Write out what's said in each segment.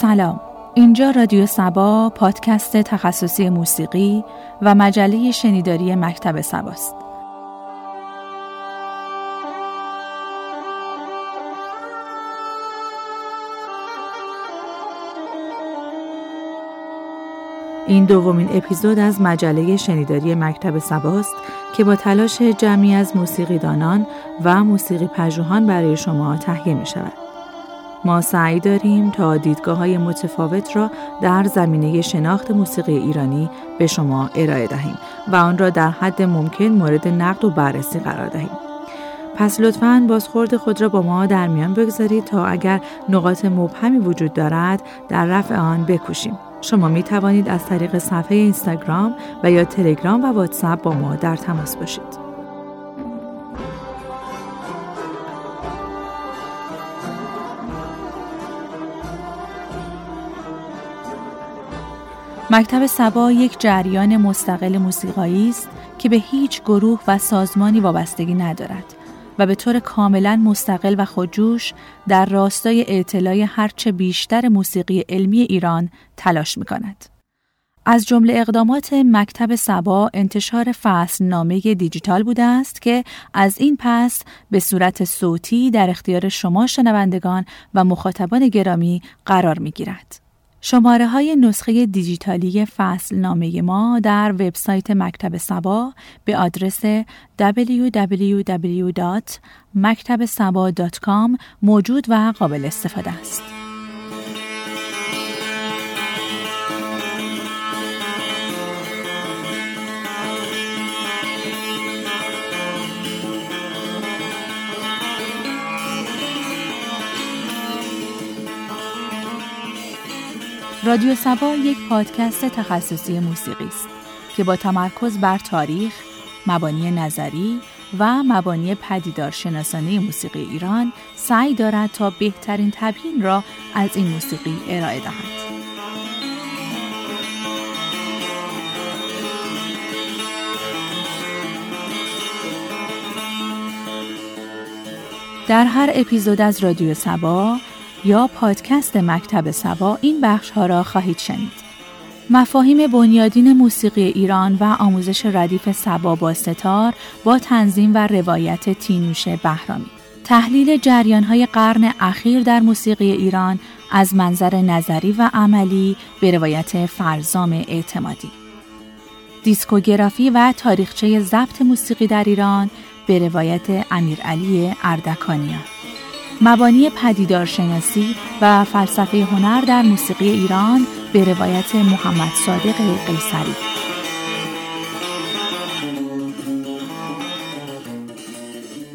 سلام اینجا رادیو سبا پادکست تخصصی موسیقی و مجله شنیداری مکتب سباست این دومین اپیزود از مجله شنیداری مکتب سباست که با تلاش جمعی از موسیقیدانان و موسیقی پژوهان برای شما تهیه می شود. ما سعی داریم تا دیدگاه های متفاوت را در زمینه شناخت موسیقی ایرانی به شما ارائه دهیم و آن را در حد ممکن مورد نقد و بررسی قرار دهیم. پس لطفاً بازخورد خود را با ما در میان بگذارید تا اگر نقاط مبهمی وجود دارد در رفع آن بکوشیم. شما می توانید از طریق صفحه اینستاگرام و یا تلگرام و واتساپ با ما در تماس باشید. مکتب سبا یک جریان مستقل موسیقایی است که به هیچ گروه و سازمانی وابستگی ندارد و به طور کاملا مستقل و خودجوش در راستای اطلاع هرچه بیشتر موسیقی علمی ایران تلاش می کند. از جمله اقدامات مکتب سبا انتشار فصل نامه دیجیتال بوده است که از این پس به صورت صوتی در اختیار شما شنوندگان و مخاطبان گرامی قرار می گیرد. شماره های نسخه دیجیتالی فصل نامه ما در وبسایت مکتب سبا به آدرس www.maktabsaba.com موجود و قابل استفاده است. رادیو سبا یک پادکست تخصصی موسیقی است که با تمرکز بر تاریخ، مبانی نظری و مبانی پدیدار شناسانه موسیقی ایران سعی دارد تا بهترین تبیین را از این موسیقی ارائه دهد. در هر اپیزود از رادیو سبا یا پادکست مکتب سبا این بخش ها را خواهید شنید. مفاهیم بنیادین موسیقی ایران و آموزش ردیف سبا با ستار با تنظیم و روایت تینوش بهرامی. تحلیل جریان های قرن اخیر در موسیقی ایران از منظر نظری و عملی به روایت فرزام اعتمادی. دیسکوگرافی و تاریخچه ضبط موسیقی در ایران به روایت امیرعلی اردکانیان. مبانی پدیدارشناسی و فلسفه هنر در موسیقی ایران به روایت محمد صادق قیصری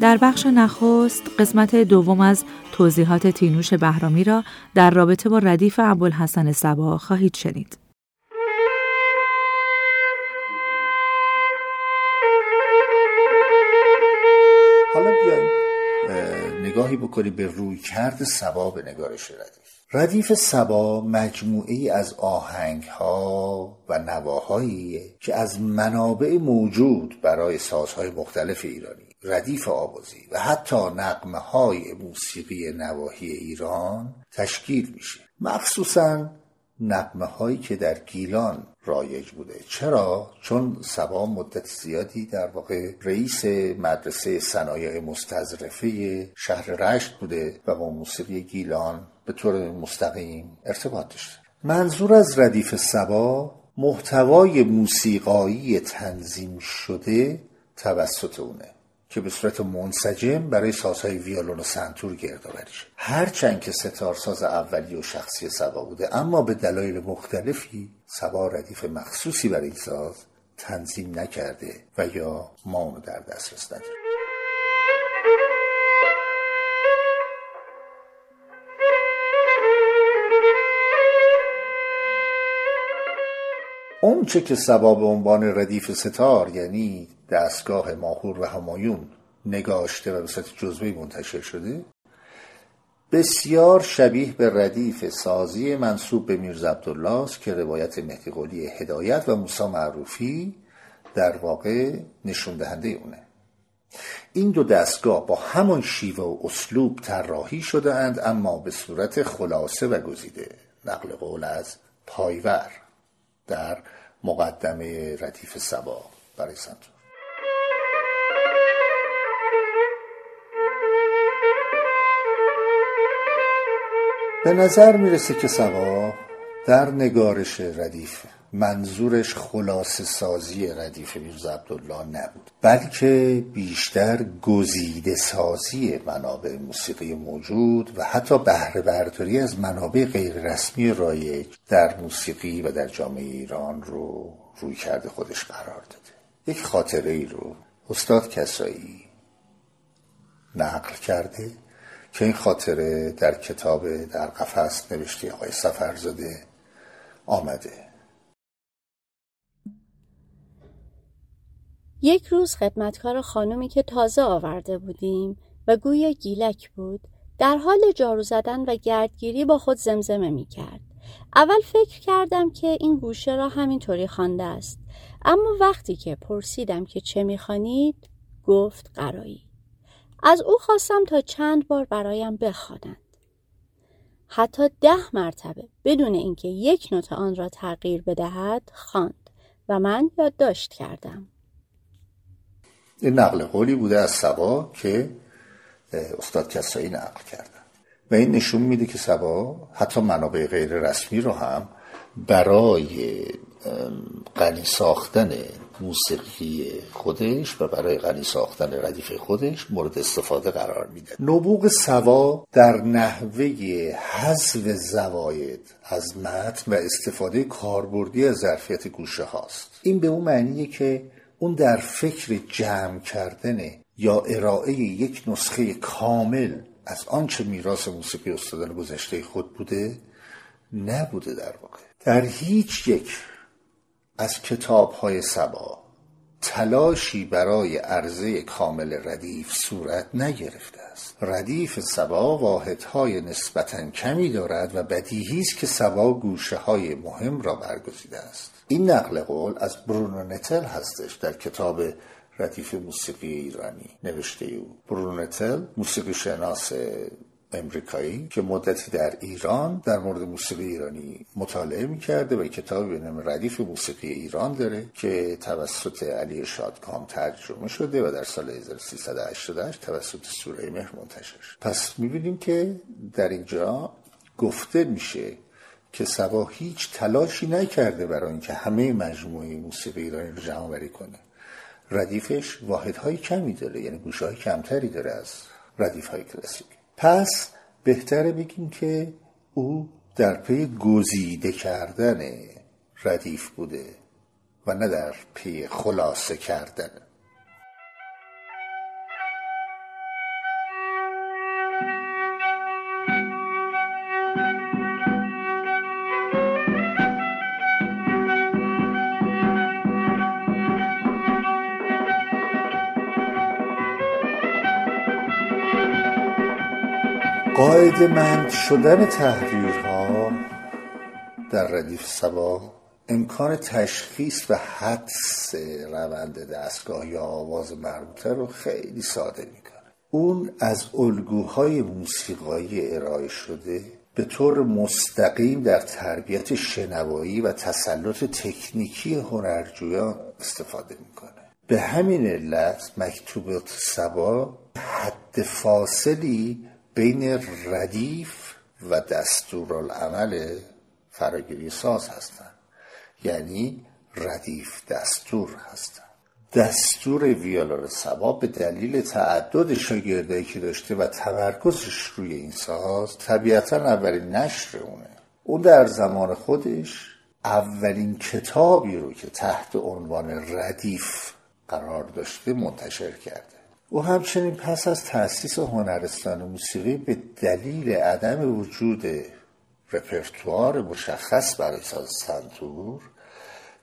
در بخش نخست قسمت دوم از توضیحات تینوش بهرامی را در رابطه با ردیف ابوالحسن سبا خواهید شنید. نگاهی بکنیم به روی کرد سبا به نگارش ردیف ردیف سبا مجموعه ای از آهنگ ها و نواهایی که از منابع موجود برای سازهای مختلف ایرانی ردیف آوازی و حتی نقمه های موسیقی نواحی ایران تشکیل میشه. مخصوصا نقمه هایی که در گیلان رایج بوده. چرا؟ چون سبا مدت زیادی در واقع رئیس مدرسه صنایع مستظرفه شهر رشت بوده و با موسیقی گیلان به طور مستقیم ارتباط داشته. منظور از ردیف سبا محتوای موسیقایی تنظیم شده توسط اونه. که به صورت منسجم برای سازهای ویولون و سنتور گردآوری شد. هرچند که ستارساز اولی و شخصی سبا بوده اما به دلایل مختلفی سبا ردیف مخصوصی برای این ساز تنظیم نکرده و یا ما اونو در دسترس نداریم. اون چه که سبا به عنوان ردیف ستار یعنی دستگاه ماهور و همایون نگاشته و به صورت جزوی منتشر شده بسیار شبیه به ردیف سازی منصوب به میرز عبدالله است که روایت مهدی هدایت و موسا معروفی در واقع نشون دهنده اونه. این دو دستگاه با همان شیوه و اسلوب طراحی شده اند اما به صورت خلاصه و گزیده. نقل قول از پایور. در مقدمه ردیف سبا برای سنتور به نظر می‌رسه که سبا در نگارش ردیف منظورش خلاصه سازی ردیف میرزا عبدالله نبود بلکه بیشتر گزیده سازی منابع موسیقی موجود و حتی بهره برداری از منابع غیر رسمی رایج در موسیقی و در جامعه ایران رو روی کرده خودش قرار داده. یک خاطره ای رو استاد کسایی نقل کرده که این خاطره در کتاب در قفس نوشته آقای سفرزاده آمده. یک روز خدمتکار خانومی که تازه آورده بودیم و گویا گیلک بود در حال جارو زدن و گردگیری با خود زمزمه می کرد. اول فکر کردم که این گوشه را همینطوری خوانده است. اما وقتی که پرسیدم که چه می‌خوانید گفت قرایی. از او خواستم تا چند بار برایم بخواند حتی ده مرتبه بدون اینکه یک نوت آن را تغییر بدهد خواند و من یادداشت کردم. این نقل قولی بوده از سبا که استاد کسایی نقل کردن. و این نشون میده که سبا حتی منابع غیر رسمی رو هم برای غنی ساختن موسیقی خودش و برای غنی ساختن ردیف خودش مورد استفاده قرار میده. نبوغ سوا در نحوه حذف زواید از متن و استفاده کاربردی از ظرفیت گوشه هاست. این به اون معنیه که اون در فکر جمع کردن یا ارائه یک نسخه کامل از آنچه میراث موسیقی استادان گذشته خود بوده نبوده در واقع. در هیچ یک از کتاب های سبا تلاشی برای عرضه کامل ردیف صورت نگرفته است. ردیف سبا واحدهای نسبتا کمی دارد و بدیهی است که سبا گوشه های مهم را برگزیده است. این نقل قول از برونو نتل هستش در کتاب ردیف موسیقی ایرانی. نوشته او. برونو نتل موسیقی شناس امریکایی که مدتی در ایران در مورد موسیقی ایرانی مطالعه می‌کرده و کتابی به نام ردیف موسیقی ایران داره که توسط علی شادکام ترجمه شده و در سال 1388 توسط سوره مهر منتشر شد. پس می‌بینیم که در اینجا گفته میشه که سبا هیچ تلاشی نکرده برای اینکه همه مجموعه موسیقی ایرانی رو جمع بری کنه. ردیفش واحدهای کمی داره یعنی گوشه کمتری داره از ردیف های کلاسیک. پس بهتره بگیم که او در پی گزیده کردن ردیف بوده و نه در پی خلاصه کردن. مند شدن تحریرها در ردیف سبا امکان تشخیص و حدس روند دستگاه یا آواز مربوطه رو خیلی ساده می‌کنه. اون از الگوهای موسیقایی ارائه شده به طور مستقیم در تربیت شنوایی و تسلط تکنیکی هنرجویان استفاده می‌کنه. به همین علت مکتوبات سبا حد فاصلی بین ردیف و دستورالعمل فراگیری ساز هستند یعنی ردیف دستور هستند دستور ویالار سبا به دلیل تعدد شاگردایی که داشته و تمرکزش روی این ساز طبیعتا اولین نشر اونه. اون در زمان خودش اولین کتابی رو که تحت عنوان ردیف قرار داشته منتشر کرده. او همچنین پس از تأسیس هنرستان موسیقی به دلیل عدم وجود رپرتوار مشخص برای ساز سنتور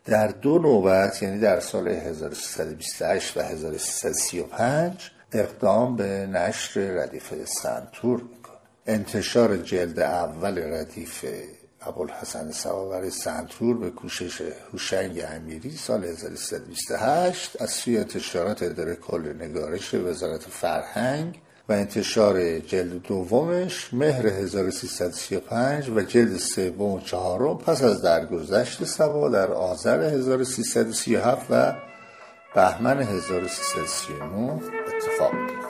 در دو نوبت یعنی در سال 1328 و 1335 اقدام به نشر ردیف سنتور می‌کنه. انتشار جلد اول ردیف ابوالحسن سواور سنتور به کوشش هوشنگ امیری سال 1328 از سوی انتشارات اداره کل نگارش وزارت فرهنگ و انتشار جلد دومش مهر 1335 و جلد سوم و چهارم پس از درگذشت سبا در آذر 1337 و بهمن 1339 اتفاق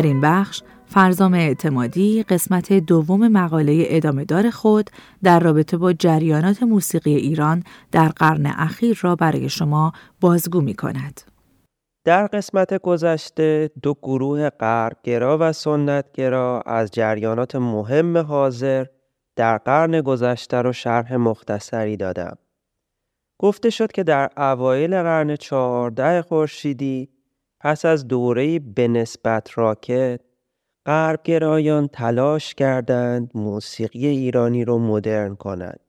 در این بخش فرزام اعتمادی قسمت دوم مقاله ادامه دار خود در رابطه با جریانات موسیقی ایران در قرن اخیر را برای شما بازگو می کند. در قسمت گذشته دو گروه غربگرا و سنتگرا از جریانات مهم حاضر در قرن گذشته رو شرح مختصری دادم. گفته شد که در اوایل قرن چهارده خورشیدی پس از دوره به نسبت راکت غربگرایان تلاش کردند موسیقی ایرانی رو مدرن کنند.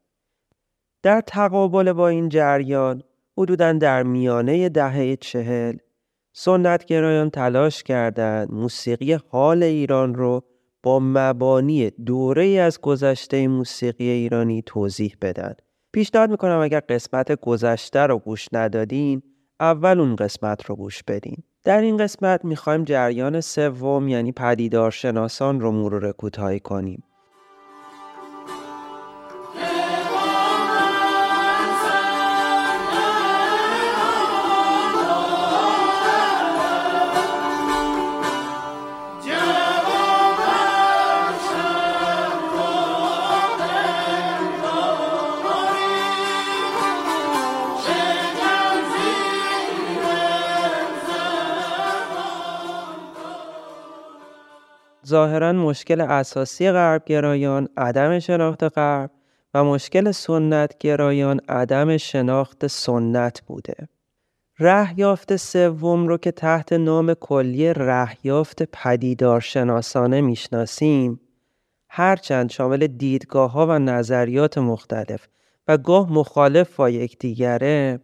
در تقابل با این جریان حدودا در میانه دهه چهل سنتگرایان تلاش کردند موسیقی حال ایران رو با مبانی دوره از گذشته موسیقی ایرانی توضیح بدن. پیشنهاد می‌کنم اگر قسمت گذشته رو گوش ندادین اول اون قسمت رو گوش بدین. در این قسمت می‌خوایم جریان سوم یعنی پدیدارشناسان رو مرور کوتاهی کنیم. ظاهرا مشکل اساسی غربگرایان عدم شناخت غرب و مشکل سنت گرایان عدم شناخت سنت بوده. رهیافت سوم رو که تحت نام کلی رهیافت پدیدارشناسانه می‌شناسیم هرچند شامل دیدگاه ها و نظریات مختلف و گاه مخالف با یکدیگره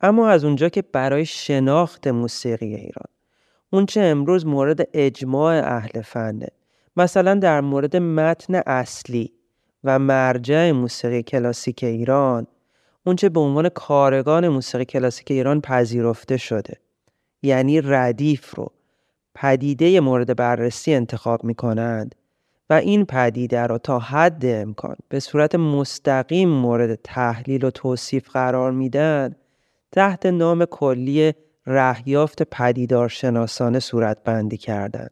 اما از اونجا که برای شناخت موسیقی ایران اونچه امروز مورد اجماع اهل فنه مثلا در مورد متن اصلی و مرجع موسیقی کلاسیک ایران. اونچه به عنوان کارگان موسیقی کلاسیک ایران پذیرفته شده. یعنی ردیف رو پدیده مورد بررسی انتخاب می کنند و این پدیده را تا حد امکان به صورت مستقیم مورد تحلیل و توصیف قرار میدن تحت نام کلی رهیافت پدیدار شناسانه صورت بندی کردند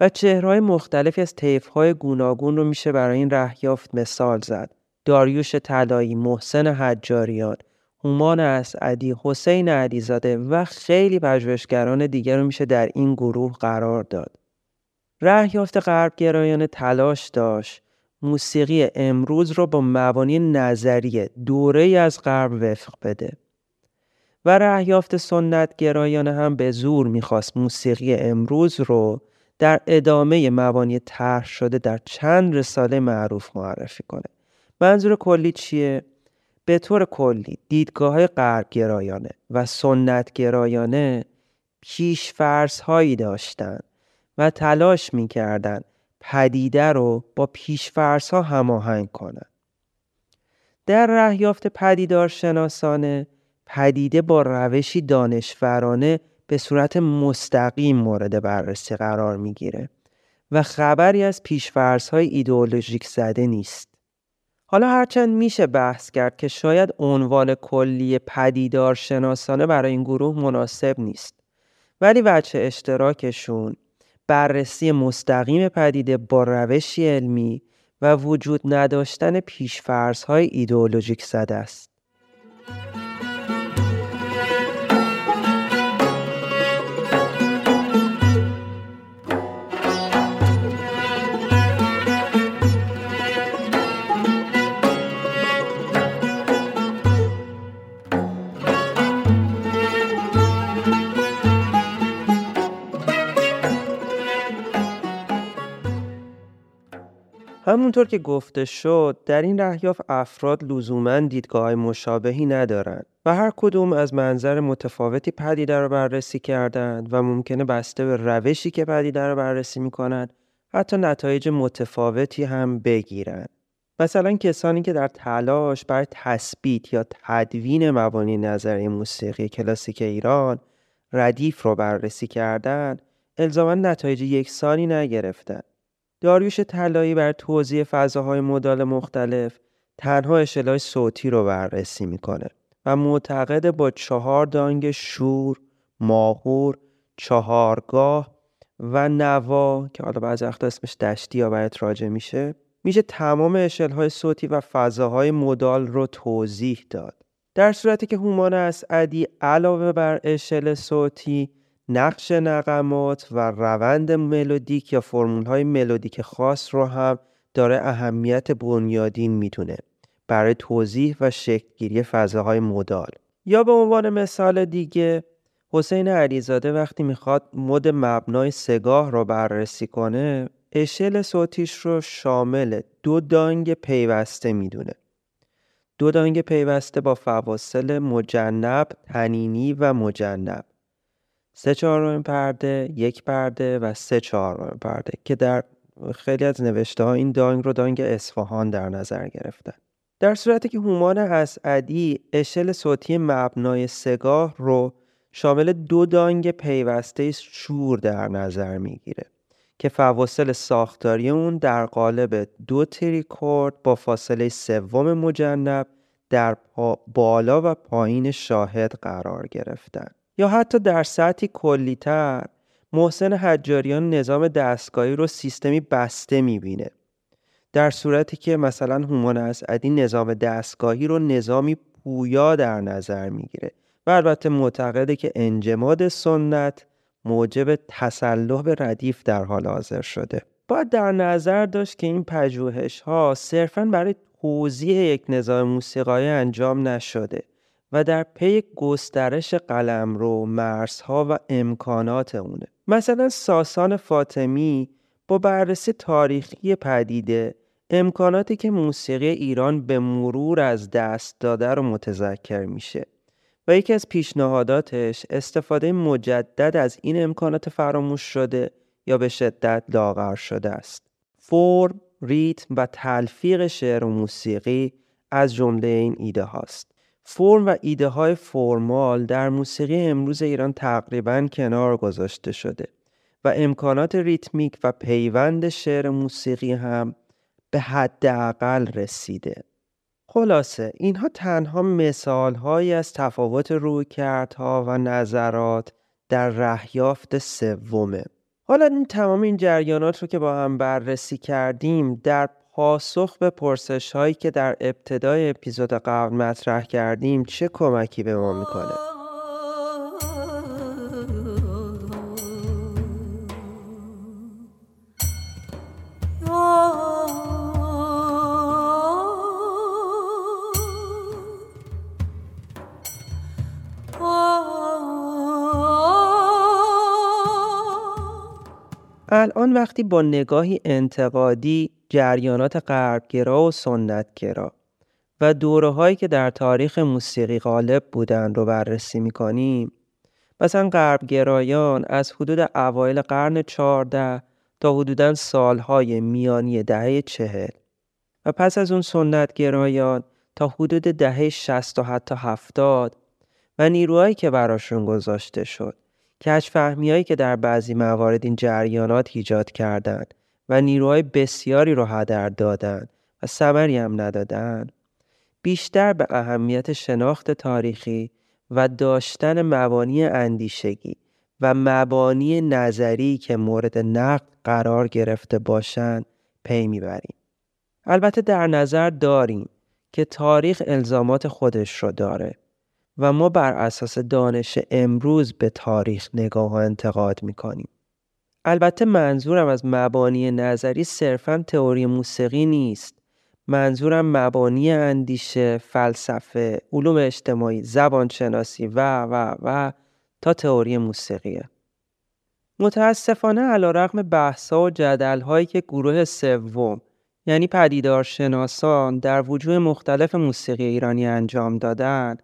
و چهرهای مختلفی از طیفهای گوناگون رو میشه برای این رهیافت مثال زد. داریوش طلایی، محسن حجاریان، هومان اسعدی، حسین علیزاده و خیلی پژوهشگران دیگر رو میشه در این گروه قرار داد. رهیافت غربگرایان تلاش داشت موسیقی امروز رو با مبانی نظریه دوره از غرب وفق بده. و رهیافت سنت گرایانه هم به زور می‌خواست موسیقی امروز رو در ادامه مبانی طرح شده در چند رساله معروف معرفی کنه منظور کلی چیه؟ به طور کلی دیدگاه های غرب گرایانه و سنت گرایانه پیش فرض هایی داشتن و تلاش می‌کردن پدیده رو با پیش فرض ها هماهنگ کنن در رهیافت پدیدار شناسانه پدیده با روشی دانشورانه به صورت مستقیم مورد بررسی قرار می‌گیره و خبری از پیشفرزهای ایدئولوژیک زده نیست. حالا هرچند میشه بحث کرد که شاید عنوان کلی پدیدار شناسانه برای این گروه مناسب نیست ولی وجه اشتراکشون بررسی مستقیم پدیده با روشی علمی و وجود نداشتن پیشفرزهای ایدئولوژیک زده است. همونطور که گفته شد در این رهیاف افراد لزوما دیدگاه مشابهی ندارند و هر کدوم از منظر متفاوتی پدیده رو بررسی کردند و ممکنه بسته به روشی که پدیده رو بررسی می‌کنند حتی نتایج متفاوتی هم بگیرند. مثلا کسانی که در تلاش بر تثبیت یا تدوین مبانی نظری موسیقی کلاسیک ایران ردیف رو بررسی کردند الزاما نتایج یکسانی نگرفتند داریوش طلایی بر توضیح فضاهای مدال مختلف تنها اشلای صوتی رو بررسی می‌کنه و معتقد با چهار دانگ شور، ماهور، چهارگاه و نوا که حالا بعضی وقتا اسمش دشتی یا برات راجع میشه میشه تمام اشلهای صوتی و فضاهای مدال رو توضیح داد. در صورتی که هومان اسعدی علاوه بر اشل صوتی نقش نقمات و روند ملودیک یا فرمول های ملودیک خاص رو هم داره اهمیت بنیادین می‌تونه برای توضیح و شکلگیری فضاهای مدال. یا به عنوان مثال دیگه حسین علیزاده وقتی می‌خواد مد مبنای سگاه رو بررسی کنه اشل صوتیش رو شامل دو دانگ پیوسته می‌دونه. دو دانگ پیوسته با فواصل مجنب، تنینی و مجنب. سه چهارم پرده، یک پرده و سه چهارم پرده که در خیلی از نوشته ها این دانگ رو دانگ اصفهان در نظر گرفتن. در صورتی که هومان اسعدی اشل صوتی مبنای سگاه رو شامل دو دانگ پیوسته شور در نظر می‌گیره که فواصل ساختاری اون در قالب دو تریکورد با فاصله سوم مجنب در بالا و پایین شاهد قرار گرفتن. یا حتی در سطحی کلیتر محسن حجاریان نظام دستگاهی رو سیستمی بسته می‌بینه. در صورتی که مثلا هومان اسعدی نظام دستگاهی رو نظامی پویا در نظر می‌گیره و البته معتقده که انجماد سنت موجب تسلح به ردیف در حال حاضر شده. باید در نظر داشت که این پژوهش ها صرفا برای توضیح یک نظام موسیقایی انجام نشده. و در پی گسترش قلمرو مرزها و امکانات اونه. مثلا ساسان فاطمی با بررسی تاریخی پدیده امکاناتی که موسیقی ایران به مرور از دست داده رو متذکر میشه و یکی از پیشنهاداتش استفاده مجدد از این امکانات فراموش شده یا به شدت لاغر شده است. فرم، ریتم و تلفیق شعر و موسیقی از جمله این ایده هاست. فرم و ایده های فرمال در موسیقی امروز ایران تقریبا کنار گذاشته شده و امکانات ریتمیک و پیوند شعر موسیقی هم به حداقل رسیده. خلاصه اینها تنها مثال هایی از تفاوت رویکردها و نظرات در رهیافت سومه. حالا این تمام این جریانات رو که با هم بررسی کردیم در پاسخ به پرسش هایی که در ابتدای اپیزود قبل مطرح کردیم چه کمکی به ما می‌کنه؟ الان وقتی با نگاهی انتقادی جریانات غربگرا و سنتگرا و دوره هایی که در تاریخ موسیقی غالب بودند رو بررسی می‌کنیم مثلا غربگرایان از حدود اوایل قرن چهارده تا حدودا سالهای میانی دهه چهل و پس از اون سنتگرایان تا حدود دهه شست و حتی هفتاد و نیروهایی که براشون گذاشته شد. کشفهمی هایی که در بعضی موارد این جریانات ایجاد کردند و نیروهای بسیاری رو هدر دادند و ثمری هم ندادند بیشتر به اهمیت شناخت تاریخی و داشتن مبانی اندیشگی و مبانی نظری که مورد نقد قرار گرفته باشند پی می‌بریم. البته در نظر داریم که تاریخ الزامات خودش رو داره و ما بر اساس دانش امروز به تاریخ نگاه و انتقاد می‌کنیم. البته منظورم از مبانی نظری صرفا تئوری موسیقی نیست. منظورم مبانی اندیشه، فلسفه، علوم اجتماعی، زبانشناسی و و و تا تئوری موسیقیه. متاسفانه علا رقم بحثا و جدل هایی که گروه سوم یعنی پدیدارشناسان در وجوه مختلف موسیقی ایرانی انجام دادن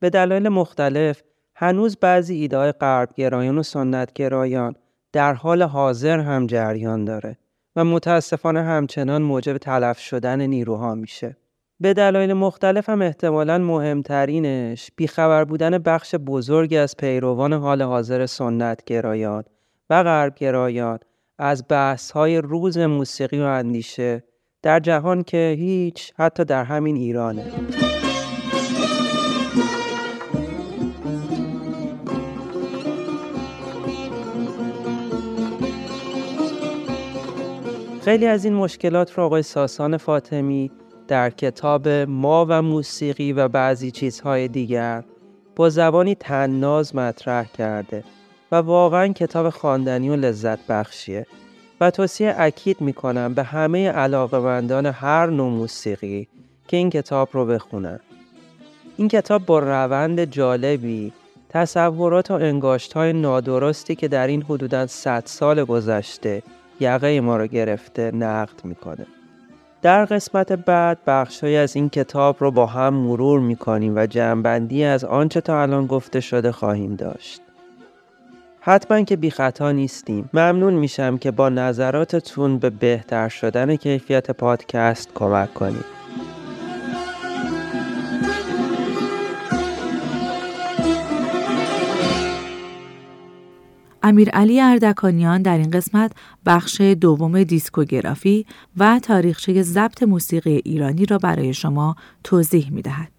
به دلایل مختلف هنوز بعضی ایده غربگرایان و سنتگرایان در حال حاضر هم جریان داره و متاسفانه همچنان موجب تلف شدن نیروها میشه. به دلایل مختلف هم احتمالا مهمترینش بیخبر بودن بخش بزرگی از پیروان حال حاضر سنت گرایان و غرب گرایان از بحث های روز موسیقی و اندیشه در جهان که هیچ حتی در همین ایرانه خیلی از این مشکلات رو آقای ساسان فاطمی در کتاب ما و موسیقی و بعضی چیزهای دیگر با زبانی تناز مطرح کرده و واقعا کتاب خواندنی و لذت بخشیه و توصیه اکید می‌کنم به همه علاقمندان هر نوع موسیقی که این کتاب رو بخونن. این کتاب با روند جالبی تصورات و انگاشت های نادرستی که در این حدودا 100 سال گذشته یقه ما رو گرفته نقد می‌کنه. در قسمت بعد بخشهایی از این کتاب رو با هم مرور می‌کنیم و جمعبندی از آنچه تا الان گفته شده خواهیم داشت. حتما که بی خطا نیستیم. ممنون میشم که با نظراتتون به بهتر شدن کیفیت پادکست کمک کنید. امیر علی اردکانیان در این قسمت بخش دوم دیسکوگرافی و تاریخچه ضبط موسیقی ایرانی را برای شما توضیح می دهد.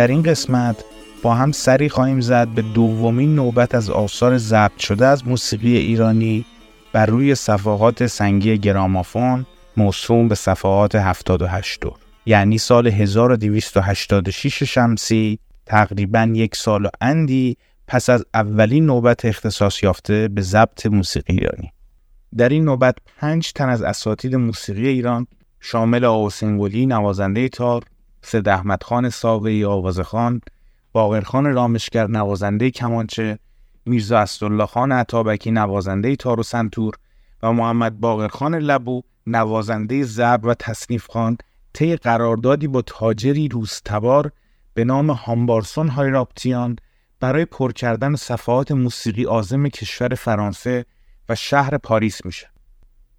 در این قسمت با هم سری خواهیم زد به دومین نوبت از آثار ضبط شده از موسیقی ایرانی بر روی صفحات سنگی گرامافون موسوم به صفحات 78 دور یعنی سال 1286 شمسی تقریبا یک سال و اندی پس از اولین نوبت اختصاص یافته به ضبط موسیقی ایرانی. در این نوبت پنج تن از اساتید موسیقی ایران شامل آوسنگولی نوازنده تار سید احمد خان ساوی آوازخان باقرخان رامشگر نوازنده کمانچه میرزا اسدالله خان عطابکی نوازنده تار و سنتور و محمد باقرخان لبو نوازنده ضرب و تصنیف خان طی قراردادی با تاجری روستبار به نام هامبارسون هایرابتیان برای پر کردن صفحات موسیقی آزم کشور فرانسه و شهر پاریس میشه.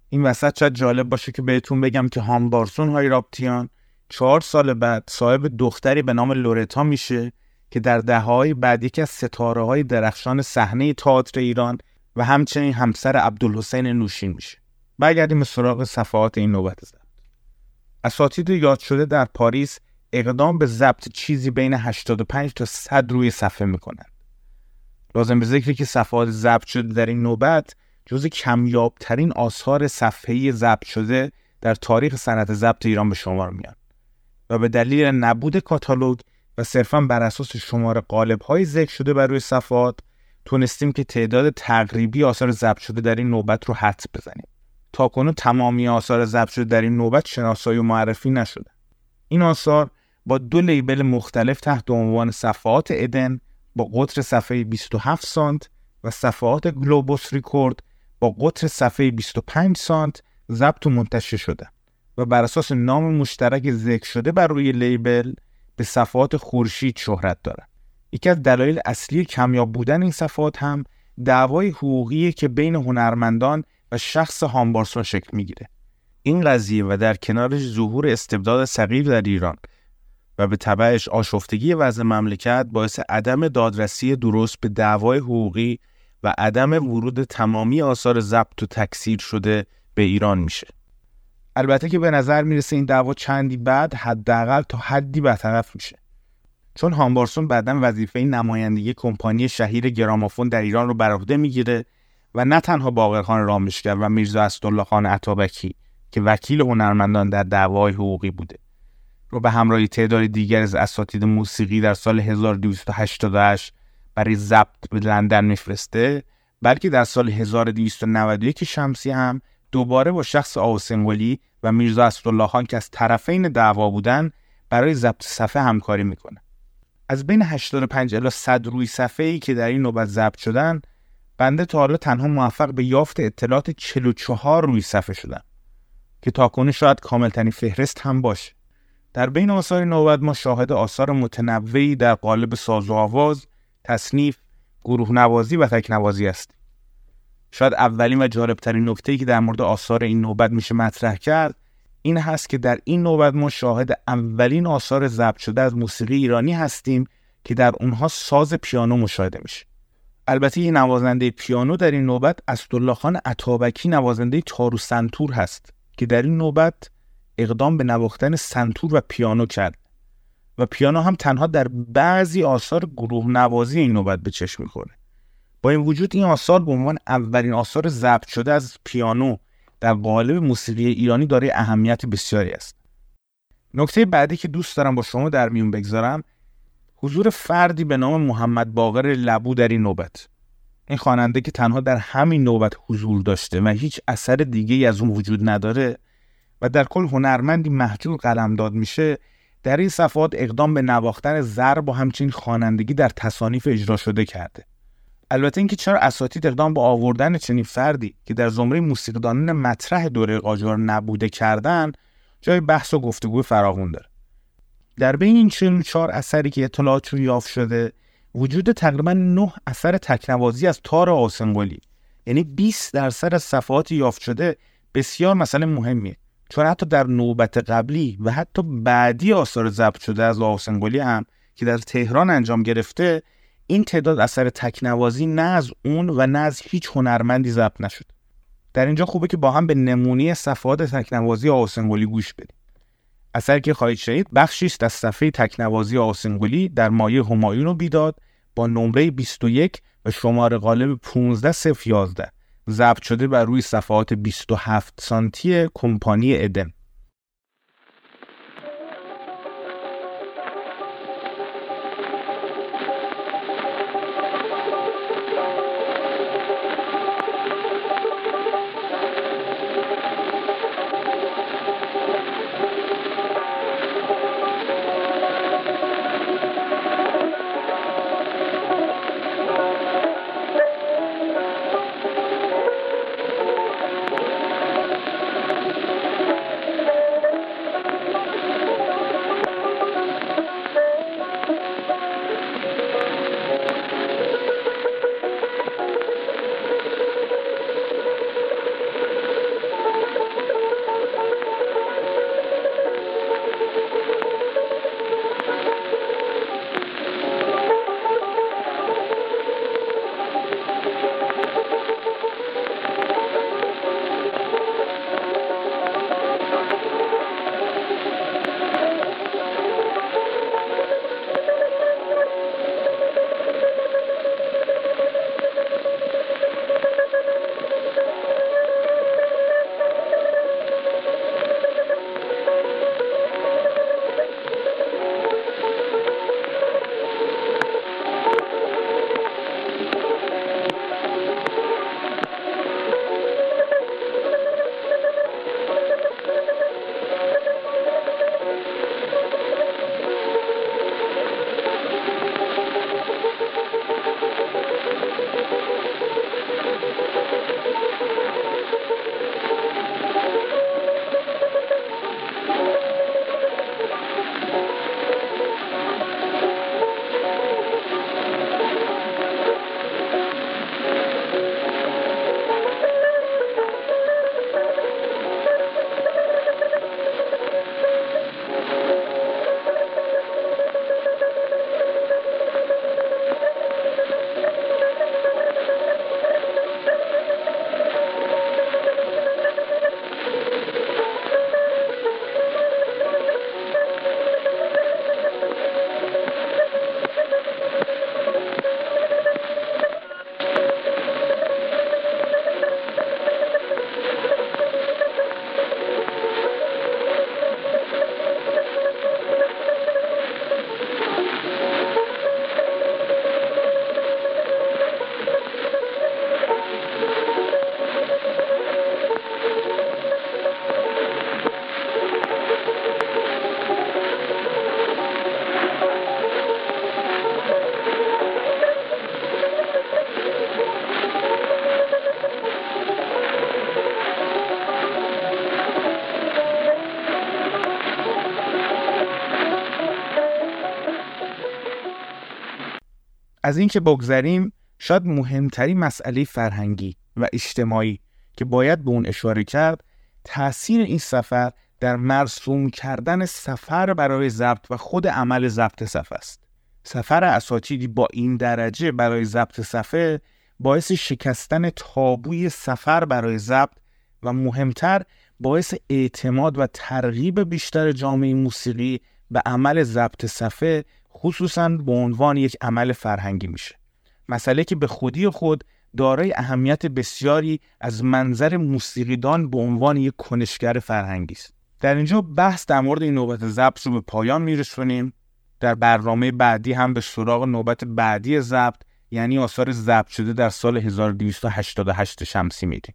این وسط شاید جالب باشه که بهتون بگم که هامبارسون هایرابتیان چهار سال بعد صاحب دختری به نام لورتا میشه که در دههای بعد یکی از ستاره های درخشان صحنه تئاتر ایران و همچنین همسر عبدالحسین نوشین میشه. برگردیم به سراغ صفحات این نوبت زد. اساتید یاد شده در پاریس اقدام به ضبط چیزی بین 85 تا 100 روی صفحه می‌کنند. لازم به ذکری که صفحات ضبط شده در این نوبت جز کمیابترین آثار صفحه‌ای ضبط شده در تاریخ صنعت ضبط ایران به شمار میان. و به دلیل نبود کاتالوگ و صرفا بر اساس شماره قالب های ذکر شده بر روی صفحات تونستیم که تعداد تقریبی آثار ضبط شده در این نوبت رو حدس بزنیم. تا کنون تمامی آثار ضبط شده در این نوبت شناسایی و معرفی نشده. این آثار با دو لیبل مختلف تحت عنوان صفحات ادن با قطر صفحه 27 سانت و صفحات گلوبوس ریکورد با قطر صفحه 25 سانت ضبط و منتشر شده. بر اساس نام مشترک ذکر شده بر روی لیبل به صفحات خورشید شهرت دارد. یکی از دلایل اصلی کمیاب بودن این صفحات هم دعوای حقوقی که بین هنرمندان و شخص هامبارسون شکل می‌گیره. این قضیه و در کنارش ظهور استبداد صغیر در ایران و به تبعش آشفتگی وضع مملکت باعث عدم دادرسی درست به دعوای حقوقی و عدم ورود تمامی آثار ضبط و تکثیر شده به ایران میشه. البته که به نظر می‌رسه این دعوا چندی بعد حداقل تا حدی برطرف میشه. چون هامبارسون بعدا وظیفه نمایندگی کمپانی شهیر گرامافون در ایران رو بر عهده می‌گیره و نه تنها باقرخان رامشگر و میرزا اسدالله خان عطابکی که وکیل هنرمندان در دعوای حقوقی بوده رو به همراهی تعداد دیگر از اساتید موسیقی در سال 1288 برای ضبط به لندن میفرسته بلکه در سال 1291 شمسی هم دوباره با شخص آوسنگولی و میرزا اسدالله خان که از طرفین دعوا بودن برای ضبط صفحه همکاری می‌کنه از بین 85 الی 100 روی صفحه که در این نوبت ضبط شدن بنده تا حالا تنها موفق به یافت اطلاعات 44 روی صفحه شدم که تاکنون شاید کاملترین فهرست هم باشه در بین آثار نوبت ما شاهد آثار متنوعی در قالب ساز و آواز، تصنیف، گروه نوازی و تک نوازی است. شاید اولین و جالبترین نکته که در مورد آثار این نوبت میشه مطرح کرد این هست که در این نوبت ما شاهد اولین آثار ضبط شده از موسیقی ایرانی هستیم که در اونها ساز پیانو مشاهده میشه. البته یه نوازنده پیانو در این نوبت اسدالله خان عطابکی نوازنده تارو سنتور هست که در این نوبت اقدام به نواختن سنتور و پیانو کرد و پیانو هم تنها در بعضی آثار گروه نوازی این نوبت به چشم می‌خوره با این وجود این آثار به عنوان اولین آثار ضبط شده از پیانو در قالب موسیقی ایرانی داره اهمیت بسیاری است. نکته بعدی که دوست دارم با شما در میون بگذارم حضور فردی به نام محمد باقر لبو در این نوبت. این خواننده که تنها در همین نوبت حضور داشته و هیچ اثر دیگه از اون وجود نداره و در کل هنرمندی محجور قلمداد میشه در این صفحات اقدام به نواختن ضرب و همچنین خوانندگی در تصانیف اجرا شده کرده. البته اینکه چرا اساتید اقدام به آوردن چنین فردی که در زمره موسیقیدانان مطرح دوره قاجار نبوده کردن جای بحث و گفتگو فراغون داره. در بین این چنین چهار اثری که اطلاعات یافت شده وجود تقریبا نه اثر تکنوازی از تار آسنگولی یعنی 20 درصد از صفحات یافت شده بسیار مسئله مهمیه. چون حتی در نوبت قبلی و حتی بعدی آثار ضبط شده از آسنگولی هم که در تهران انجام گرفته این تعداد اثر تکنوازی نه از اون و نه از هیچ هنرمندی ضبط نشد. در اینجا خوبه که با هم به نمونه صفحات تکنوازی آسنگولی گوش بدیم. اثری که خواهید شنید بخشی است از صفحه تکنوازی آسنگولی در مایه همایون و بیداد با نمره 21 و شماره غالب 15 011 ضبط شده بر روی صفحات 27 سانتی کمپانی ادم. از اینکه بگذریم شاید مهمترین مسئله فرهنگی و اجتماعی که باید به اون اشاره کرد تاثیر این سفر در مرسوم کردن سفر برای ضبط و خود عمل ضبط صفحه است. سفر اساتیدی با این درجه برای ضبط صفحه باعث شکستن تابوی سفر برای ضبط و مهمتر باعث اعتماد و ترغیب بیشتر جامعه موسیقی به عمل ضبط صفحه خصوصا به عنوان یک عمل فرهنگی میشه. مسئله که به خودی خود دارای اهمیت بسیاری از منظر موسیقیدان به عنوان یک کنشگر فرهنگی است. در اینجا بحث در مورد این نوبت ضبط رو به پایان میرسونیم. در برنامه بعدی هم به سراغ نوبت بعدی ضبط یعنی آثار ضبط شده در سال 1288 شمسی میریم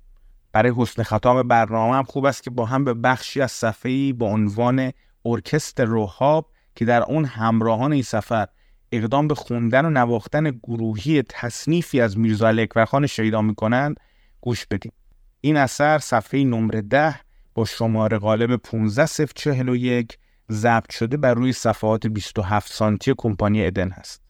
برای حسن ختام برنامه هم خوب است که با هم به بخشی از صفحه‌ای با عنوان ارکستر روحاب که در اون همراهان این سفر اقدام به خوندن و نواختن گروهی تصنیفی از میرزا اکبرخان شیدا می‌کنند گوش بدیم این اثر صفحه نمره ده با شماره غالب 15041 ضبط شده بر روی صفحات 27 سانتی کمپانی ادن هست.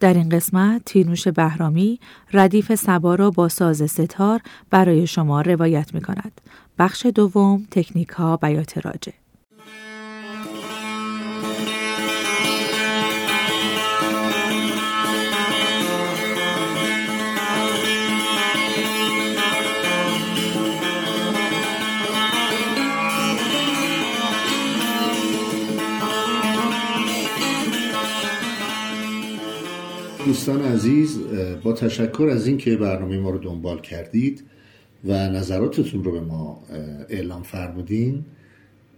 در این قسمت تیرنوش بهرامی ردیف سبا را با ساز ستار برای شما روایت می کند. بخش دوم تکنیک ها بیات راجه دوستان عزیز با تشکر از اینکه برنامه ما رو دنبال کردید و نظراتتون رو به ما اعلام فرمودین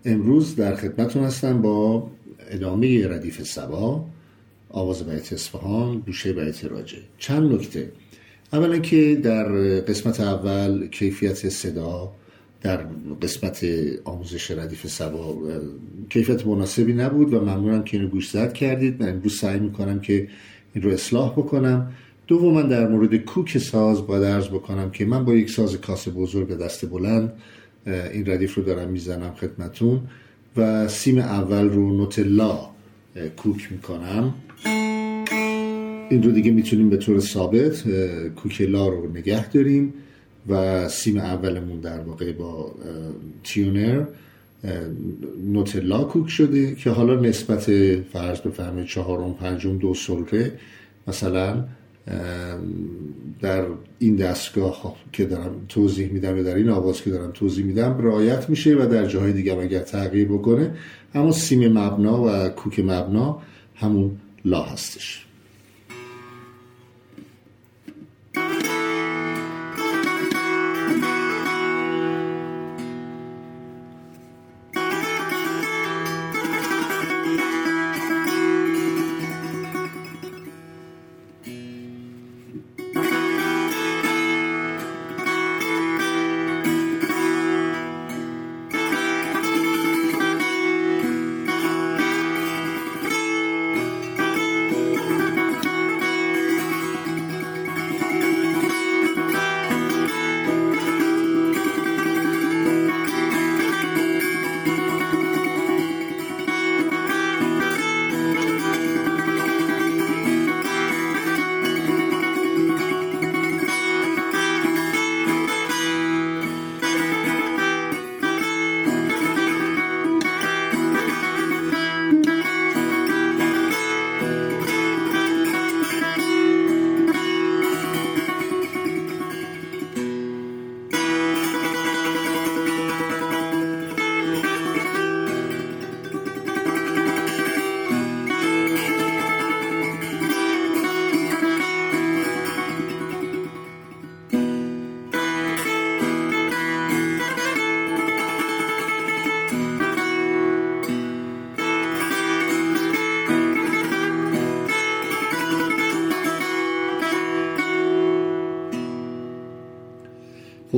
امروز در خدمتون هستم با ادامه ردیف سبا آواز بیت اصفهان گوشه بیت راجه چند نکته. اولا که در قسمت اول کیفیت صدا در قسمت آموزش ردیف سبا کیفیت مناسبی نبود و ممنونم که اینو گوش زد کردید. من امروز سعی می‌کنم که این رو اصلاح بکنم. دوما در مورد کوک ساز باید ارز بکنم که من با یک ساز کاسه بزرگ دست بلند این ردیف رو دارم می‌زنم خدمتون و سیم اول رو نوت لا کوک می‌کنم. این رو دیگه می‌تونیم به طور ثابت کوک لا رو نگه داریم و سیم اولمون در واقع با تیونر. نوت لا کوک شده که حالا نسبت فرض بفهمه چهارم پنجم دو سلره مثلا در این دستگاه که دارم توضیح میدم و در این آواز که دارم توضیح میدم رعایت میشه و در جاهای دیگه اگر تغییر بکنه اما سیم مبنا و کوک مبنا همون لا هستش.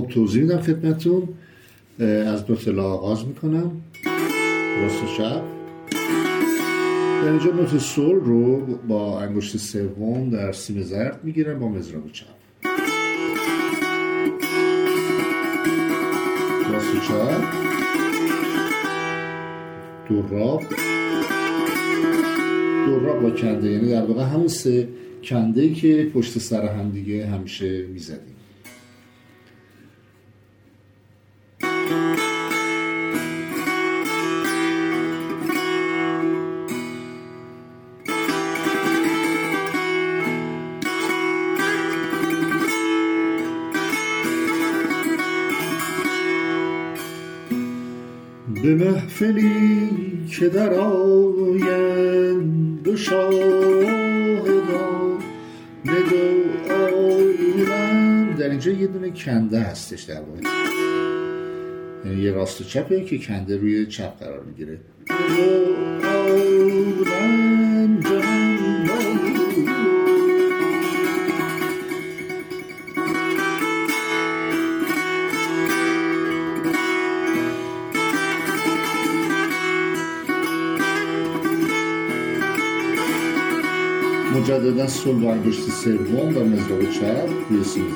خب توضیح میدم خدمتون از نوت لا آغاز می‌کنم. راست چپ در اینجا نوت سول رو با انگشت سوم در سیم زرد می‌گیرم با مزراب چپ. راست چپ دوراب. دوراب با کنده. یعنی در واقع همون سه کنده که پشت سر هم دیگه همیشه می‌زدیم. به محفلی که در آیند دو شاهدان نگو در اینجا یه دونه کنده هستش در واقع. یعنی یه راست و چپه که کنده روی چپ قرار می‌گیره. مجددا و انگشت سوم و مزراب چپ روی سیم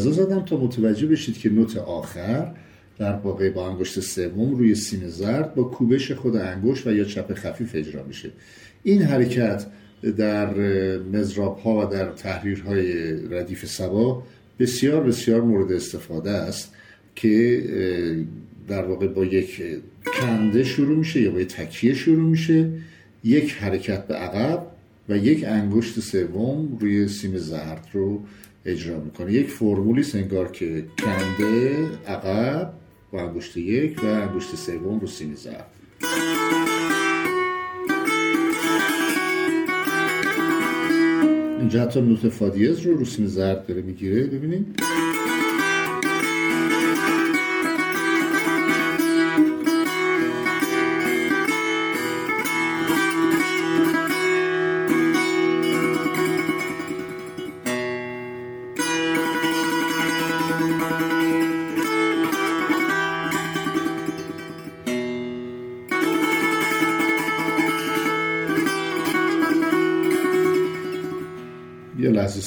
مجزا زدم تا متوجه بشید که نوت آخر در واقع با انگشت سوم روی سیم زرد با کوبش خود انگشت و یا چپ خفیف اجرا میشه. این حرکت در مزراب ها و در تحریرهای ردیف سبا بسیار بسیار مورد استفاده است که در واقع با یک کنده شروع میشه یا با یک تکیه شروع میشه یک حرکت به عقب و یک انگشت سوم روی سیم زرد رو اجرا می‌کنه. یک فرمولی سنگار که کنده عقب با انگشت یک و انگشت سوم رو سیم زرد اینجا حتی نوت فادیز رو رو سیم زرد داره می‌گیره. ببینید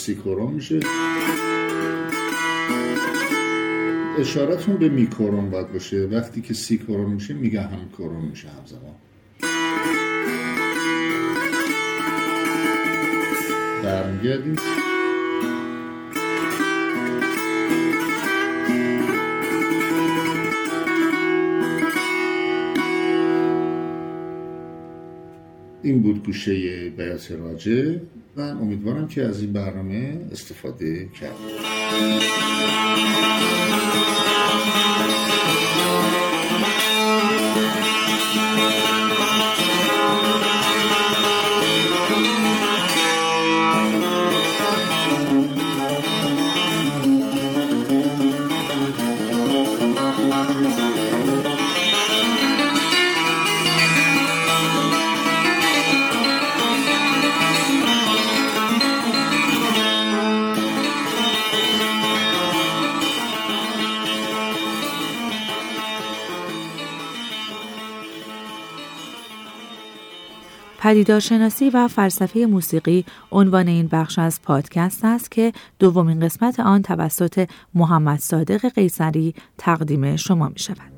یه لحظه سی کورون میشه. اشارتون به میکورون باید باشه. وقتی که سی کورون میشه میگه هم کورون میشه همزمان. برمیگردیم. این بود گوشه بیات راجه من امیدوارم که از این برنامه استفاده کرد پدیدارشناسی و فلسفه موسیقی عنوان این بخش از پادکست است که دومین قسمت آن توسط محمد صادق قیصری تقدیم شما می شود.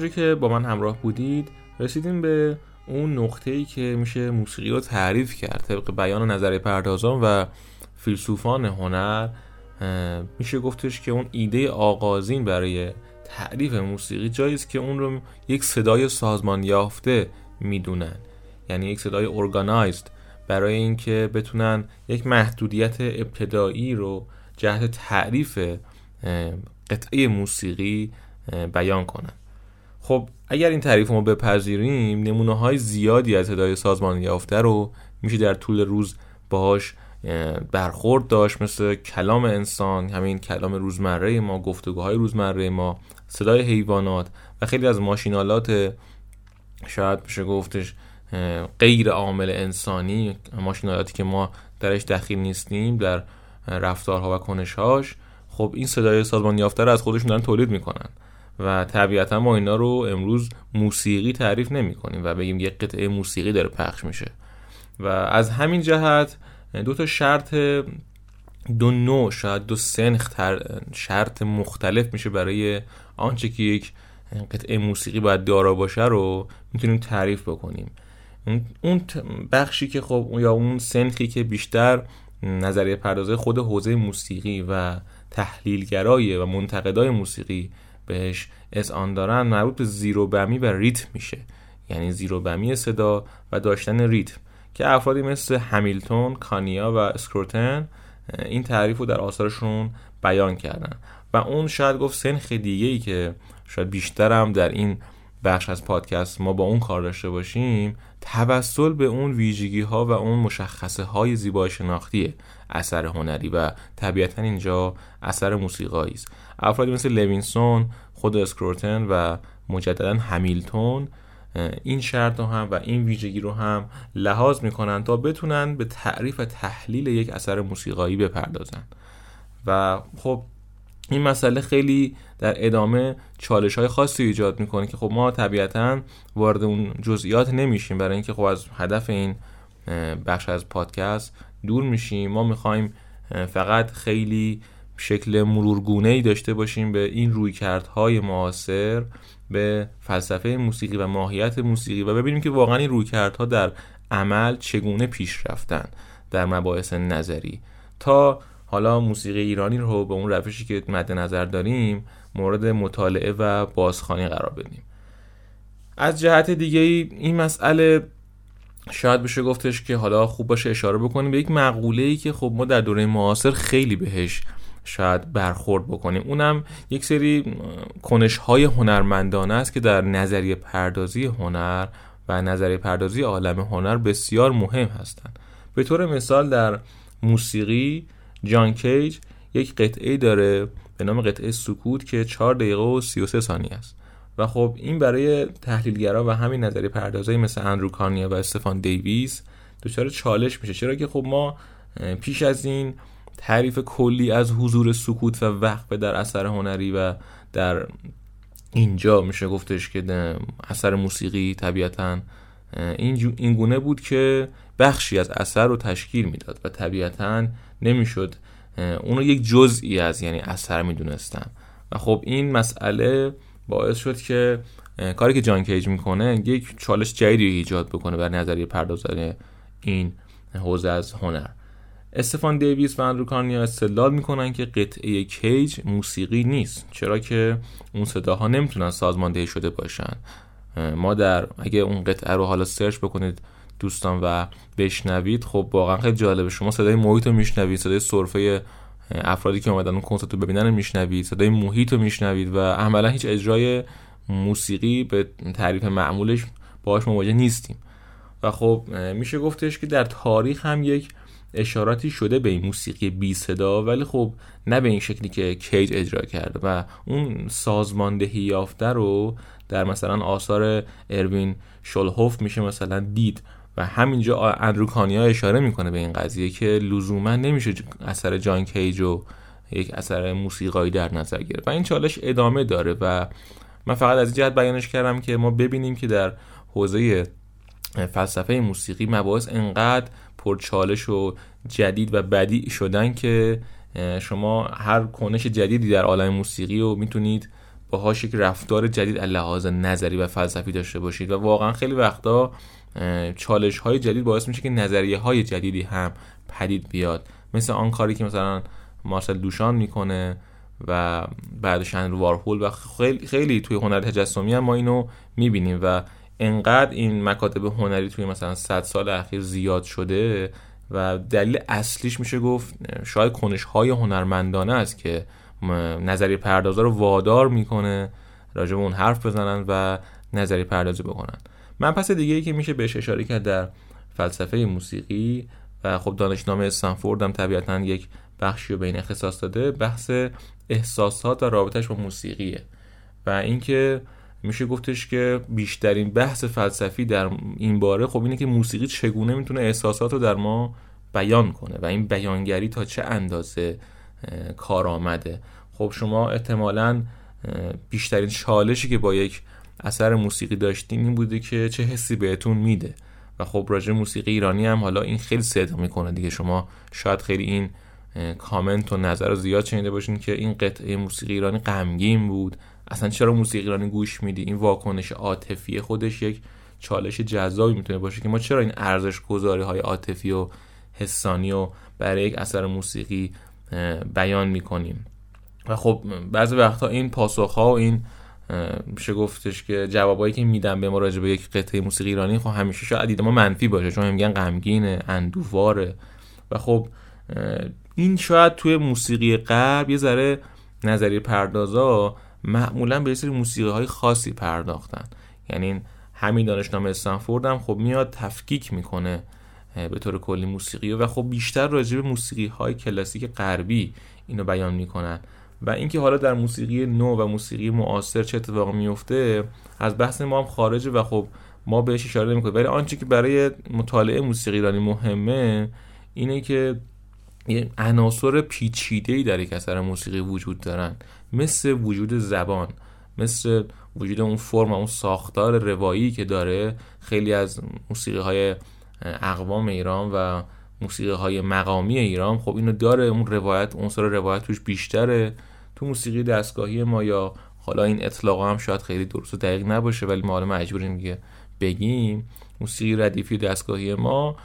همونجور که با من همراه بودید رسیدیم به اون نقطه ای که میشه موسیقی رو تعریف کرد. طبق بیان نظری پردازان و فیلسوفان هنر میشه گفتش که اون ایده آغازین برای تعریف موسیقی جایی است که اون رو یک صدای سازمان یافته می‌دونن. یعنی یک صدای ارگانایزد برای اینکه بتونن یک محدودیت ابتدایی رو جهت تعریف قطعه موسیقی بیان کنن. خب اگر این تعریف رو بپذیریم نمونه های زیادی از هدای سازمان یافته رو میشه در طول روز باهاش برخورد داشت مثل کلام انسان همین کلام روزمره ما گفتگوهای روزمره ما صدای حیوانات و خیلی از ماشینالات شاید میشه گفتش غیر عامل انسانی ماشینالاتی که ما درش دخیل نیستیم در رفتارها و کنشهاش. خب این صدای سازمان یافته رو از خودشون دارن تولید می‌کنن. و طبیعتا ما اینا رو امروز موسیقی تعریف نمی کنیم و بگیم یک قطعه موسیقی داره پخش میشه. و از همین جهت دو تا شرط دو نوع شاید دو سنخ شرط مختلف میشه برای آنچه که یک قطعه موسیقی باید دارا باشه رو می‌تونیم تعریف بکنیم. اون بخشی که خب یا اون سنخی که بیشتر نظریه پردازه خود حوزه موسیقی و تحلیلگرای و منتقدای موسیقی بهش آن دارن مربوط به زیرو بمی و ریتم میشه. یعنی زیرو بمی صدا و داشتن ریتم. که افرادی مثل همیلتون، کانیا و اسکروتن این تعریف رو در آثارشون بیان کردن. و اون شاید گفت سنخ دیگه ای که شاید بیشتر هم در این بخش از پادکست ما با اون کار داشته باشیم توسل به اون ویژگی ها و اون مشخصه های زیبایی شناختی اثر هنری و طبیعتا اینجا اثر موسیقایی است. افرادی مثل لوینسون خود اسکروتن و مجددا همیلتون این شرط رو هم و این ویژگی رو هم لحاظ می‌کنن تا بتونن به تعریف و تحلیل یک اثر موسیقایی بپردازن. و خب این مسئله خیلی در ادامه چالش های خاصی ایجاد می‌کنه که خب ما طبیعتا وارد اون جزئیات نمیشیم. برای اینکه خب از هدف این بخش از پادکست دور میشیم. ما می‌خوایم فقط خیلی شکل مرورگونه ای داشته باشیم به این رویکردهای معاصر به فلسفه موسیقی و ماهیت موسیقی و ببینیم که واقعا این رویکردها در عمل چگونه پیش رفتن در مباحث نظری. تا حالا موسیقی ایرانی رو به اون روشی که مد نظر داریم مورد مطالعه و بازخوانی قرار بدیم. از جهت دیگه این مسئله شاید بشه گفتش که حالا خوب باشه اشاره بکنیم به یک مقوله ای که خب ما در دوره معاصر خیلی بهش شاید برخورد بکنیم. اونم یک سری کنش های هنرمندانه است که در نظریه پردازی هنر و نظریه پردازی عالم هنر بسیار مهم هستند. به طور مثال در موسیقی جان کیج یک قطعه داره به نام قطعه سکوت که 4 دقیقه و 33 ثانیه است. و خب این برای تحلیلگرا و همین نظری پردازایی مثل اندرو کارنیا و استفان دیویس دچار چالش میشه. چرا که خب ما پیش از این تعریف کلی از حضور سکوت و وقفه در اثر هنری و در اینجا میشه گفتش که اثر موسیقی طبیعتا این, این گونه بود که بخشی از اثر رو تشکیل می‌داد و طبیعتا نمی‌شد اونو یک جزئی از یعنی اثر می‌دونستم و خب این مسئله باعث شد که کاری که جان کیج می‌کنه یک چالش جدیدی ایجاد بکنه بر نظریه پردازان این حوزه از هنر. استفان دیویس و اندرو کارنیا استدلال می‌کنن که قطعه کیج موسیقی نیست چرا که اون صداها نمی‌تونن سازماندهی شده باشن. ما در اگه اون قطعه رو حالا سرچ بکنید دوستان و بشنوید خب واقعا خیلی جالبه. شما صدای محیط رو میشنوید صدای سرفه افرادی که اومدن اون کنسرت رو ببینن رو میشنوید صدای محیط رو میشنوید و عملا هیچ اجرای موسیقی به تعریف معمولش باهاش مواجه نیستیم. و خب میشه گفتش که در تاریخ هم یک اشاراتی شده به این موسیقی بی صدا ولی خب نه به این شکلی که کیج اجرا کرده و اون سازماندهی یافته رو در مثلا آثار اروین شولهوف میشه مثلا دید. و همینجا اندروکانیا اشاره می‌کنه به این قضیه که لزوما نمیشه اثر جان کیج و یک اثر موسیقایی در نظر گرفت. و این چالش ادامه داره و من فقط از این جهت بیانش کردم که ما ببینیم که در حوزه فلسفه موسیقی مباحث انقدر پرچالش و جدید و بدیع شدن که شما هر کنش جدیدی در عالم موسیقی رو می‌تونید باهاش یک رفتار جدید لحاظ نظری و فلسفی داشته باشید. و واقعا خیلی وقتا چالش های جدید باعث میشه که نظریه های جدیدی هم پدید بیاد. مثل آن کاری که مثلا مارسل دوشان می‌کنه و بعدش رو وارهول و خیلی, خیلی توی هنر تجسمی هم ما اینو می‌بینیم و انقدر این مکاتب هنری توی مثلا 100 سال اخیر زیاد شده و دلیل اصلیش میشه گفت شاید کنش های هنرمندانه است که نظری پردازا رو وادار می‌کنه راجع اون حرف بزنن و نظری پردازی بکنن. من پس دیگه ای که میشه بهش اشاره کرد در فلسفه موسیقی و خب دانشنامه استنفورد هم طبیعتا یک بخشی رو به این اختصاص داده بحث احساسات و رابطش با موسیقیه. و اینکه میشه گفتش که بیشترین بحث فلسفی در این باره خب اینه که موسیقی چگونه می‌تونه احساسات رو در ما بیان کنه و این بیانگری تا چه اندازه کار آمده خب شما احتمالا بیشترین چالشی که با یک اثر موسیقی داشتین این بوده که چه حسی بهتون میده. و خب راجع موسیقی ایرانی هم حالا این خیلی صدق می‌کنه دیگه. شما شاید خیلی این کامنت و نظر زیاد شنیده باشین که این قطعه موسیقی ایرانی غمگین بود. اصلا چرا موسیقی ایرانی گوش میدی؟ این واکنش عاطفی خودش یک چالش جذابی می‌تونه باشه که ما چرا این ارزش گذاری های عاطفی و حسانی و برای یک اثر موسیقی بیان می‌کنیم؟ و خب بعضی وقتا این پاسخ ها و این میشه گفتش که جوابایی که میدم به ما راجع به یک قطعه موسیقی ایرانی خب همیشه شاید دید ما منفی باشه چون میگن غمگینه اندوواره و خب این شاید توی موسیقی غرب یه ذره نظریه پردازا معمولا به سری موسیقی های خاصی پرداختن. یعنی همین دانشنامه استنفورد هم خب میاد تفکیک می‌کنه به طور کلی موسیقی و خب بیشتر راجع به موسیقی های کلاسیک غربی اینو بیان می‌کنن. و اینکه حالا در موسیقی نو و موسیقی معاصر چه اتفاقی میفته از بحث ما هم خارجه و خب ما بهش اشاره نمی‌کنیم. ولی آنچه که برای مطالعه موسیقی ایرانی مهمه اینه که عناصر پیچیده‌ای در یک اثر موسیقی وجود دارن. مثل وجود زبان مثل وجود اون فرم و اون ساختار روایی که داره خیلی از موسیقی های اقوام ایران و موسیقی های مقامی ایران خب اینو داره اون روایت سر روایت توش بیشتره. تو موسیقی دستگاهی ما یا حالا این اطلاق هم شاید خیلی درست و دقیق نباشه ولی ما حالا مجبوریم دیگه بگیم. موسیقی ردیفی دستگاهی ما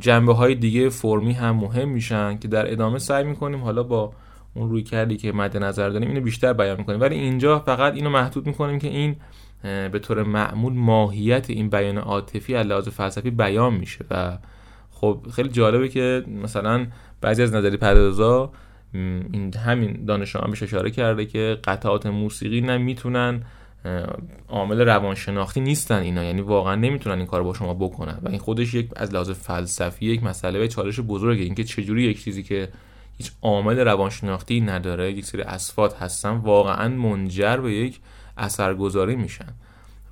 جنبه های دیگه فرمی هم مهم میشن که در ادامه سعی می‌کنیم حالا با اون روی کردی که مد نظر داریم اینو بیشتر بیان می‌کنیم ولی اینجا فقط اینو محدود می‌کنیم که این به طور معمول ماهیت این بیان عاطفی از لحاظ فلسفی بیان میشه. و خب خیلی جالبه که مثلا بعضی از نظری پردازا این همین دانش بهش اشاره کرده که قطعات موسیقی نه می‌تونن عامل روانشناختی نیستن اینا. یعنی واقعا نمی‌تونن این کار با شما بکنن. و این خودش یک از لحاظ فلسفی یک مسئله و چالش بزرگه. اینکه چجوری یک چیزی که هیچ عامل روانشناختی نداره یک سری اصفات هستن واقعا منجر به یک اثرگذاری میشن.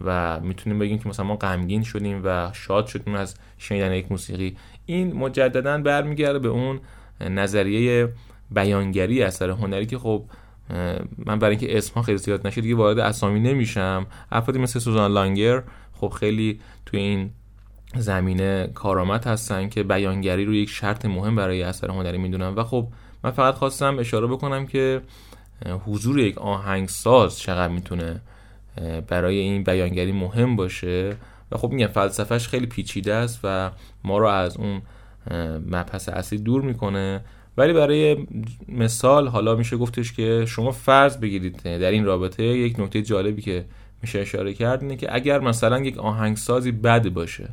و می‌تونیم بگیم که مثلا ما غمگین شدیم و شاد شدیم از شنیدن یک موسیقی. این مجددا برمیگرده به اون نظریه بیانگری اثر هنری که خب من برای اینکه اسمها خیلی زیاد نشه دیگه وارد اسامی نمیشم. افرادی مثل سوزان لانگر خب خیلی توی این زمینه کارآمد هستن که بیانگری رو یک شرط مهم برای اثر هنری می‌دونن و خب من فقط خواستم اشاره بکنم که حضور یک آهنگساز چقدر می‌تونه برای این بیانگری مهم باشه. و خب میگم فلسفهش خیلی پیچیده است و ما رو از اون مبحث اصلی دور می‌کنه. ولی برای مثال حالا میشه گفتش که شما فرض بگیرید در این رابطه یک نکته جالبی که میشه اشاره کرد اینه که اگر مثلا یک آهنگسازی بد باشه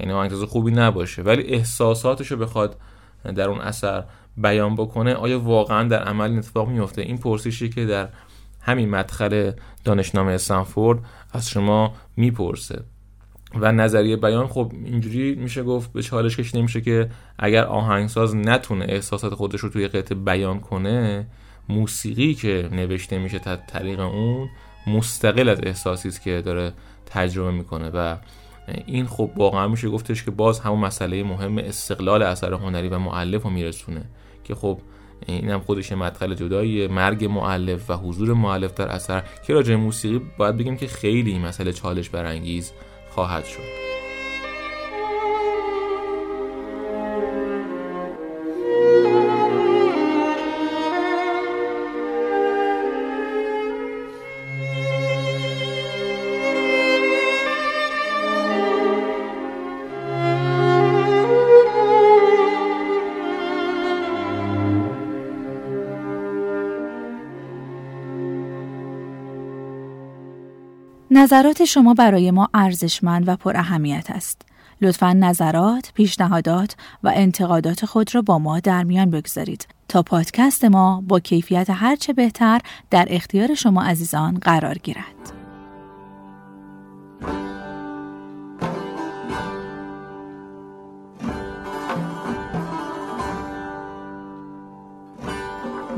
یعنی آهنگساز خوبی نباشه ولی احساساتش رو بخواد در اون اثر بیان بکنه آیا واقعا در عمل اتفاق میفته؟ این پرسشی که در همین مدخل دانشنامه استنفورد از شما می‌پرسه. و نظریه بیان خب اینجوری میشه گفت به چالش کش نمیشه که اگر آهنگساز نتونه احساسات خودش رو توی قطعه بیان کنه موسیقی که نوشته میشه تا طریق اون مستقل از احساسی است که داره تجربه می‌کنه. و این خب واقعا میشه گفتش که باز همون مسئله مهم استقلال اثر هنری و معلف رو میرسونه که خب این هم خودش مدخل جداییه مرگ معلف و حضور معلف در اثر. که راجع موسیقی باید بگیم که خیلی مسئله چالش برانگیز خواهد شد نظرات شما برای ما ارزشمند و پر اهمیت است. لطفا نظرات، پیشنهادات و انتقادات خود را با ما در میان بگذارید تا پادکست ما با کیفیت هرچه بهتر در اختیار شما عزیزان قرار گیرد.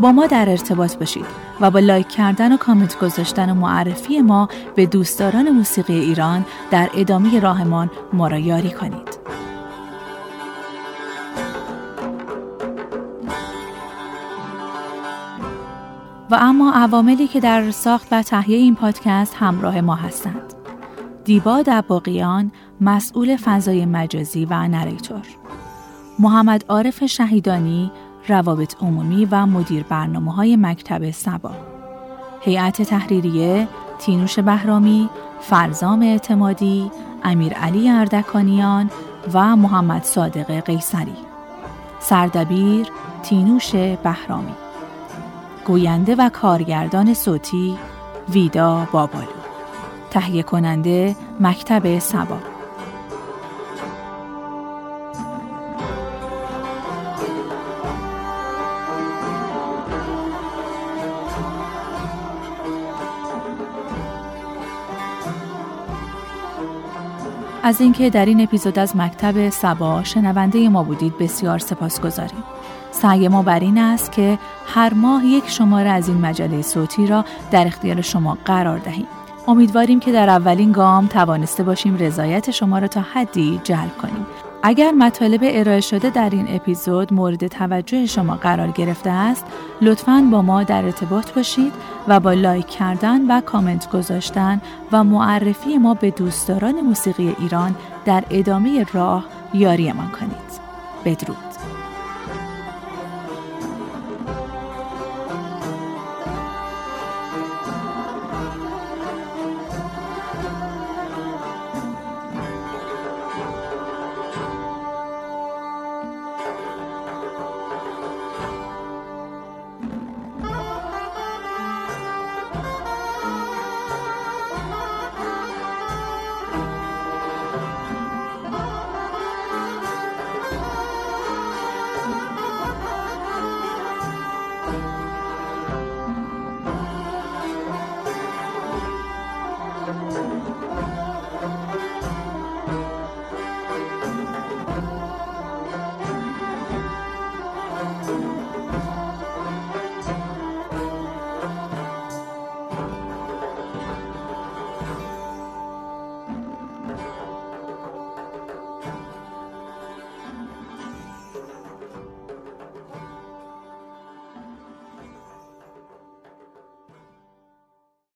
با ما در ارتباط باشید و با لایک کردن و کامنت گذاشتن و معرفی ما به دوستداران موسیقی ایران در ادامه راهمان ما را یاری کنید. و اما عواملی که در ساخت و تهیه این پادکست همراه ما هستند. دیبا دباقیان مسئول فضای مجازی و narrator محمد عارف شهیدانی روابط عمومی و مدیر برنامه های مکتب سبا. هیئت تحریریه تینوش بهرامی، فرزام اعتمادی، امیر علی اردکانیان و محمد صادق قیصری. سردبیر تینوش بهرامی. گوینده و کارگردان صوتی ویدا بابالو. تهیه کننده مکتب سبا. از اینکه در این اپیزود از مکتب سبا شنونده ما بودید بسیار سپاس گذاریم. سعی ما بر این است که هر ماه یک شماره از این مجله صوتی را در اختیار شما قرار دهیم. امیدواریم که در اولین گام توانسته باشیم رضایت شما را تا حدی جلب کنیم. اگر مطالب ارائه شده در این اپیزود مورد توجه شما قرار گرفته است لطفاً با ما در ارتباط باشید و با لایک کردن و کامنت گذاشتن و معرفی ما به دوستداران موسیقی ایران در ادامه راه یاریمان کنید. بدرود.